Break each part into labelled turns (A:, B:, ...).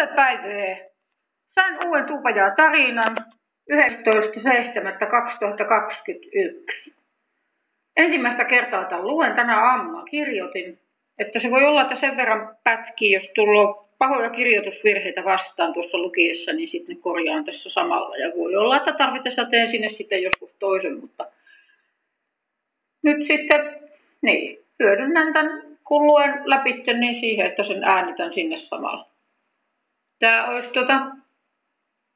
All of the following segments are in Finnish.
A: Hyvää päivää. Sain uuden tuupajaa tarinan 11.7.2021. Ensimmäistä kertaa tämän luen tänä aamuna kirjoitin, että se voi olla, että sen verran pätkii, jos tulee pahoja kirjoitusvirheitä vastaan tuossa lukiessa, niin sitten korjaan tässä samalla. Ja voi olla, että tarvitessa teen sinne sitten joskus toisen, mutta nyt sitten, niin, hyödynnän tämän, kun luen läpi, niin siihen, että sen äänitän sinne samalla. Tämä olisi tota,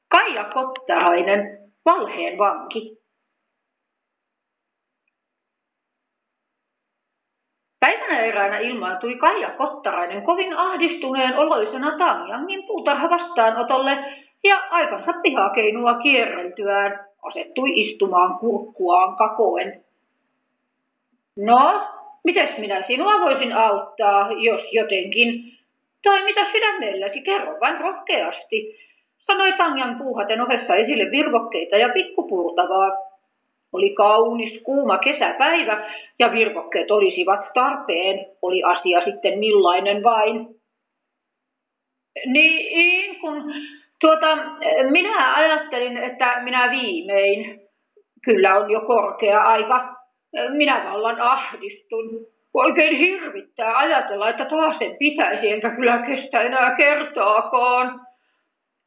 A: Kaija Kottarainen, valheen vanki. Päivänä eräänä ilmaantui Kaija Kottarainen kovin ahdistuneen oloisena Tanjangin puutarha vastaanotolle ja aikansa pihakeinua kierreltyään asettui istumaan kurkkuaan kakoen. No, mites minä sinua voisin auttaa, jos jotenkin? Tai mitä sydämelläsi, kerro vain rohkeasti, sanoi Tanjan puuhaten ohessa esille virvokkeita ja pikkupurtavaa. Oli kaunis, kuuma kesäpäivä ja virvokkeet olisivat tarpeen, oli asia sitten millainen vain. Niin, kun tuota, minä ajattelin, että minä viimein, kyllä on jo korkea aika, minä vallan ahdistun. Oikein hirvittää ajatella, että taas sen pitäisi, enkä kyllä kestä enää kertaakaan.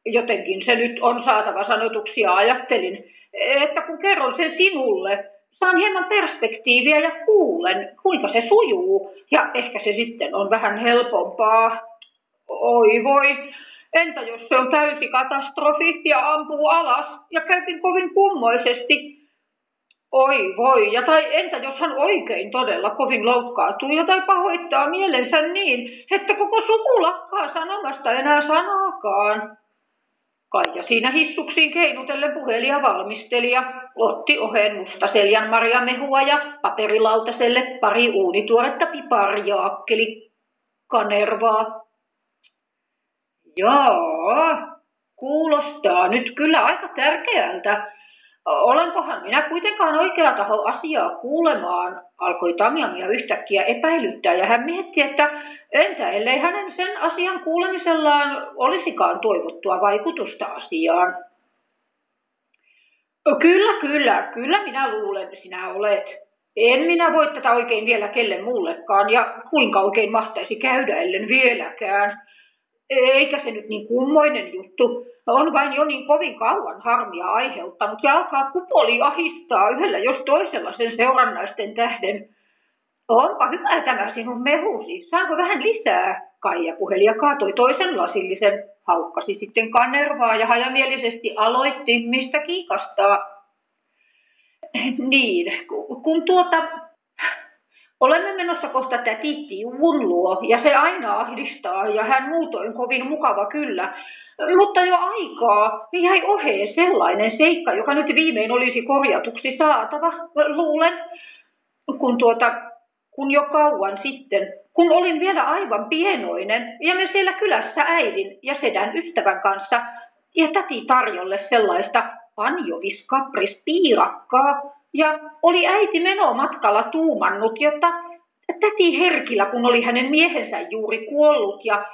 A: Jotenkin se nyt on saatava sanotuksia, ajattelin, että kun kerron sen sinulle, saan hieman perspektiiviä ja kuulen, kuinka se sujuu, ja ehkä se sitten on vähän helpompaa. Oi voi, entä jos se on täysi katastrofi ja ampuu alas ja käytin kovin kummoisesti, Oi voi, ja tai entä jos hän oikein todella kovin loukkaantuu ja tai pahoittaa mielensä niin, että koko suku lakkaa sanomasta enää sanaakaan. Kaija siinä hissuksiin keinutellen puhelia valmistelija otti oheen mustaseljan marjamehua ja paperilautaselle pari uunituoretta piparjaakkeli kanervaa. Joo, kuulostaa nyt kyllä aika tärkeältä, Olenkohan minä kuitenkaan oikea taho asiaa kuulemaan, alkoi Tamjamia yhtäkkiä epäilyttää ja hän mietti, että entä ellei hänen sen asian kuulemisellaan olisikaan toivottua vaikutusta asiaan. Kyllä, kyllä, kyllä minä luulen, että sinä olet. En minä voi tätä oikein vielä kelle muullekaan ja kuinka oikein mahtaisi käydä ellen vieläkään. Eikä se nyt niin kummoinen juttu on vain jo niin kovin kauan harmia aiheuttanut ja alkaa kupoli ahistaa yhdellä jos toisella sen seurannaisten tähden. Onpa hyvä tämä sinun mehusi. Saanko vähän lisää? Kaija puheli ja kaatoi toisen lasillisen, haukkasi sitten kanervaa ja hajamielisesti aloitti, mistä kiikastaa. Niin, kun tuota, Olemme menossa kohta täti luo ja se aina ahdistaa ja hän muutoin kovin mukava kyllä. Mutta jo aikaa jäi oheen sellainen seikka, joka nyt viimein olisi korjatuksi saatava, luulen, kun, tuota, kun jo kauan sitten, kun olin vielä aivan pienoinen ja me siellä kylässä äidin ja sedän ystävän kanssa ja täti tarjolle sellaista anjovis piirakkaa, ja oli äiti menomatkalla tuumannut, jotta täti Herkillä, kun oli hänen miehensä juuri kuollut ja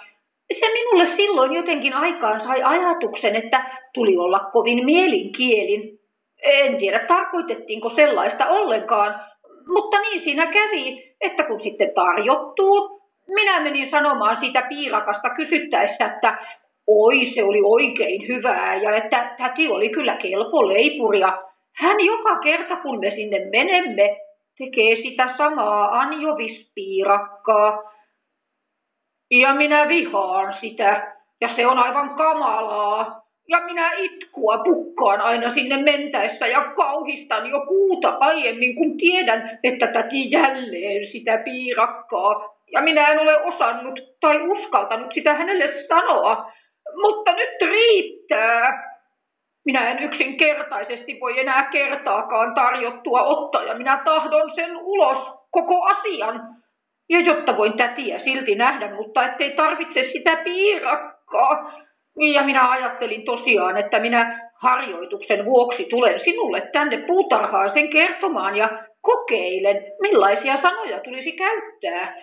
A: se minulle silloin jotenkin aikaan sai ajatuksen, että tuli olla kovin mielinkielin. En tiedä, tarkoitettiinko sellaista ollenkaan, mutta niin siinä kävi, että kun sitten tarjottuu, minä menin sanomaan siitä piirakasta kysyttäessä, että oi se oli oikein hyvää ja että täti oli kyllä kelpo leipuria. Hän joka kerta kun me sinne menemme, tekee sitä samaa anjovispiirakkaa. Ja minä vihaan sitä, ja se on aivan kamalaa. Ja minä itkua pukkaan aina sinne mentäessä ja kauhistan jo kuuta aiemmin, kun tiedän, että täti jälleen sitä piirakkaa. Ja minä en ole osannut tai uskaltanut sitä hänelle sanoa. Mutta nyt riittää. Minä en yksinkertaisesti voi enää kertaakaan tarjottua ottaa ja minä tahdon sen ulos koko asian. Ja jotta voin tätiä silti nähdä, mutta ettei tarvitse sitä piirakkaa. Ja minä ajattelin tosiaan, että minä harjoituksen vuoksi tulen sinulle tänne puutarhaan sen kertomaan ja kokeilen, millaisia sanoja tulisi käyttää.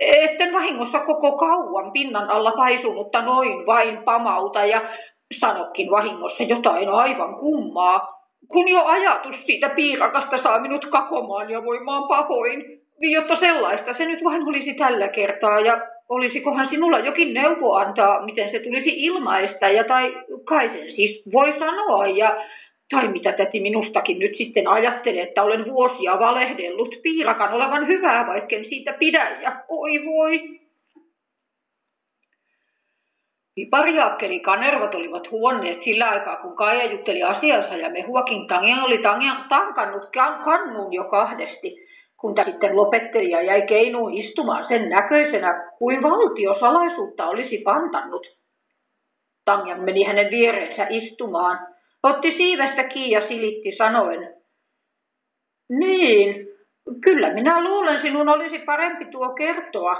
A: etten vahingossa koko kauan pinnan alla paisunutta noin vain pamauta ja sanokin vahingossa jotain aivan kummaa, kun jo ajatus siitä piirakasta saa minut kakomaan ja voimaan pahoin, niin jotta sellaista se nyt vain olisi tällä kertaa ja olisikohan sinulla jokin neuvo antaa, miten se tulisi ilmaista ja tai kai sen siis voi sanoa ja tai mitä täti minustakin nyt sitten ajattelee, että olen vuosia valehdellut piirakan olevan hyvää, vaikken siitä pidä ja oi voi. Pipariaakkeli kanervat olivat huonneet sillä aikaa, kun Kaija jutteli asiansa ja mehuakin Tangian oli tangian, tankannut kannun jo kahdesti, kun tämä sitten lopetteli ja jäi keinuun istumaan sen näköisenä, kuin valtio salaisuutta olisi pantannut. Tangian meni hänen viereensä istumaan, otti siivestä kiinni ja silitti sanoen, niin, kyllä minä luulen sinun olisi parempi tuo kertoa.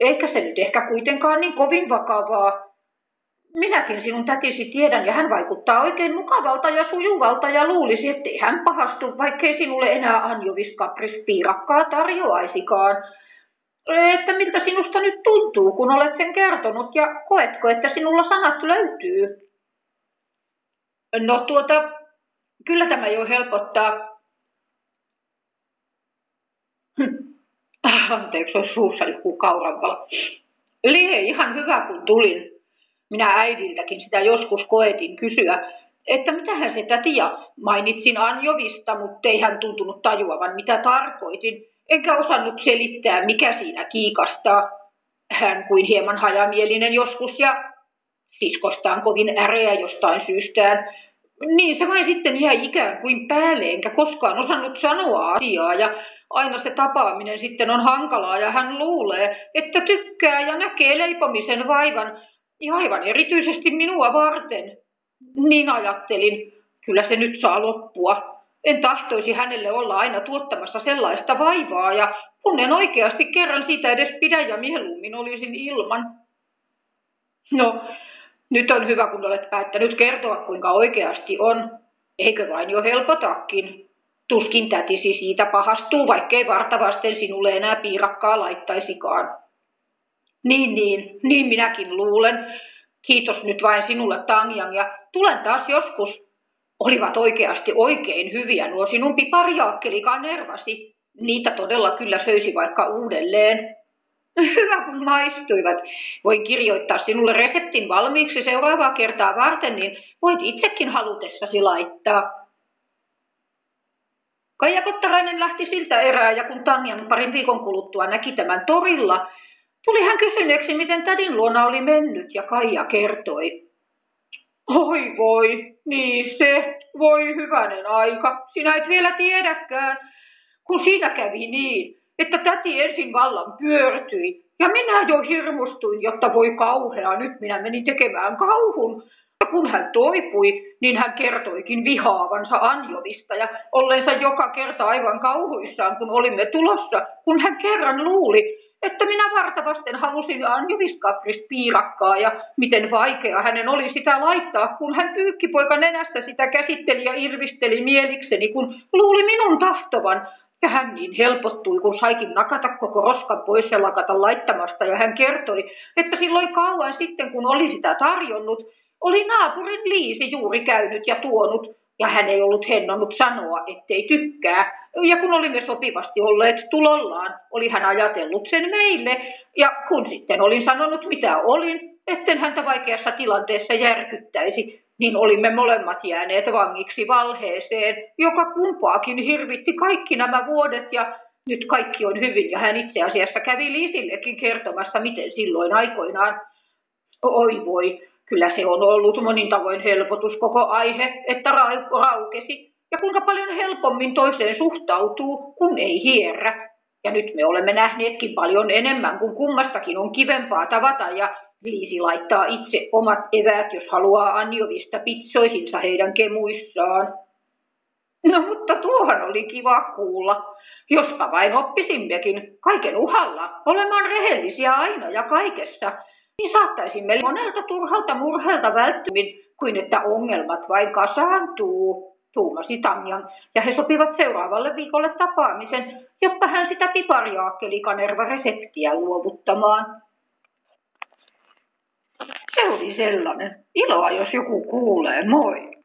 A: Eikä se nyt ehkä kuitenkaan niin kovin vakavaa. Minäkin sinun tätisi tiedän ja hän vaikuttaa oikein mukavalta ja sujuvalta ja luulisi, ettei hän pahastu, vaikkei sinulle enää anjoviskapris piirakkaa tarjoaisikaan. Että miltä sinusta nyt tuntuu, kun olet sen kertonut ja koetko, että sinulla sanat löytyy? No tuota, kyllä tämä jo helpottaa. Hm. Anteeksi, on suussa joku kauranpala. Lie ihan hyvä, kun tulin. Minä äidiltäkin sitä joskus koetin kysyä, että mitähän se tätiä mainitsin Anjovista, mutta ei hän tuntunut tajuavan, mitä tarkoitin. Enkä osannut selittää, mikä siinä kiikastaa. Hän kuin hieman hajamielinen joskus ja siskostaan kovin äreä jostain syystään. Niin se vain sitten jäi ikään kuin päälle, enkä koskaan osannut sanoa asiaa ja aina se tapaaminen sitten on hankalaa ja hän luulee, että tykkää ja näkee leipomisen vaivan ja aivan erityisesti minua varten. Niin ajattelin, kyllä se nyt saa loppua. En tahtoisi hänelle olla aina tuottamassa sellaista vaivaa ja kun en oikeasti kerran siitä edes pidä ja mieluummin olisin ilman. No, nyt on hyvä, kun olet päättänyt kertoa, kuinka oikeasti on. Eikö vain jo helpotakin? Tuskin tätisi siitä pahastuu, vaikkei vartavasten sinulle enää piirakkaa laittaisikaan. Niin, niin, niin minäkin luulen. Kiitos nyt vain sinulle, Tanjan, ja tulen taas joskus. Olivat oikeasti oikein hyviä nuo sinun pipariaakkelikaan nervasi. Niitä todella kyllä söisi vaikka uudelleen. Hyvä, kun maistuivat. Voin kirjoittaa sinulle reseptin valmiiksi seuraavaa kertaa varten, niin voit itsekin halutessasi laittaa. Kaija Kottarainen lähti siltä erää ja kun Tanjan parin viikon kuluttua näki tämän torilla, tuli hän kysyneeksi, miten tädin luona oli mennyt ja Kaija kertoi. Oi voi, niin se, voi hyvänen aika, sinä et vielä tiedäkään, kun siinä kävi niin, että täti ensin vallan pyörtyi ja minä jo hirmustuin, jotta voi kauhea, nyt minä menin tekemään kauhun. Ja kun hän toipui, niin hän kertoikin vihaavansa Anjovista ja olleensa joka kerta aivan kauhuissaan, kun olimme tulossa, kun hän kerran luuli, että minä vartavasten halusin Anjoviskapris piirakkaa ja miten vaikea hänen oli sitä laittaa, kun hän pyykkipoika nenästä sitä käsitteli ja irvisteli mielikseni, kun luuli minun tahtovan, ja hän niin helpottui, kun saikin nakata koko roskan pois ja lakata laittamasta. Ja hän kertoi, että silloin kauan sitten, kun oli sitä tarjonnut, oli naapurin Liisi juuri käynyt ja tuonut, ja hän ei ollut hennonnut sanoa, ettei tykkää. Ja kun olimme sopivasti olleet tulollaan, oli hän ajatellut sen meille, ja kun sitten olin sanonut mitä olin, etten häntä vaikeassa tilanteessa järkyttäisi, niin olimme molemmat jääneet vangiksi valheeseen, joka kumpaakin hirvitti kaikki nämä vuodet. Ja nyt kaikki on hyvin. Ja hän itse asiassa kävi Liisillekin kertomassa, miten silloin aikoinaan, oi voi, kyllä se on ollut monin tavoin helpotus koko aihe, että raukesi ja kuinka paljon helpommin toiseen suhtautuu, kun ei hierrä. Ja nyt me olemme nähneetkin paljon enemmän, kun kummastakin on kivempaa tavata ja Liisi laittaa itse omat eväät, jos haluaa Anjovista pitsoihinsa heidän kemuissaan. No mutta tuohan oli kiva kuulla. Jospa vain oppisimmekin kaiken uhalla olemaan rehellisiä aina ja kaikessa, niin saattaisimme monelta turhalta murheelta välttymin, kuin että ongelmat vain kasaantuu. tuumasi Tanjan, ja he sopivat seuraavalle viikolle tapaamisen, jotta hän sitä pipariaakkeli Kanerva reseptiä luovuttamaan. Se oli sellainen. Iloa, jos joku kuulee. Moi!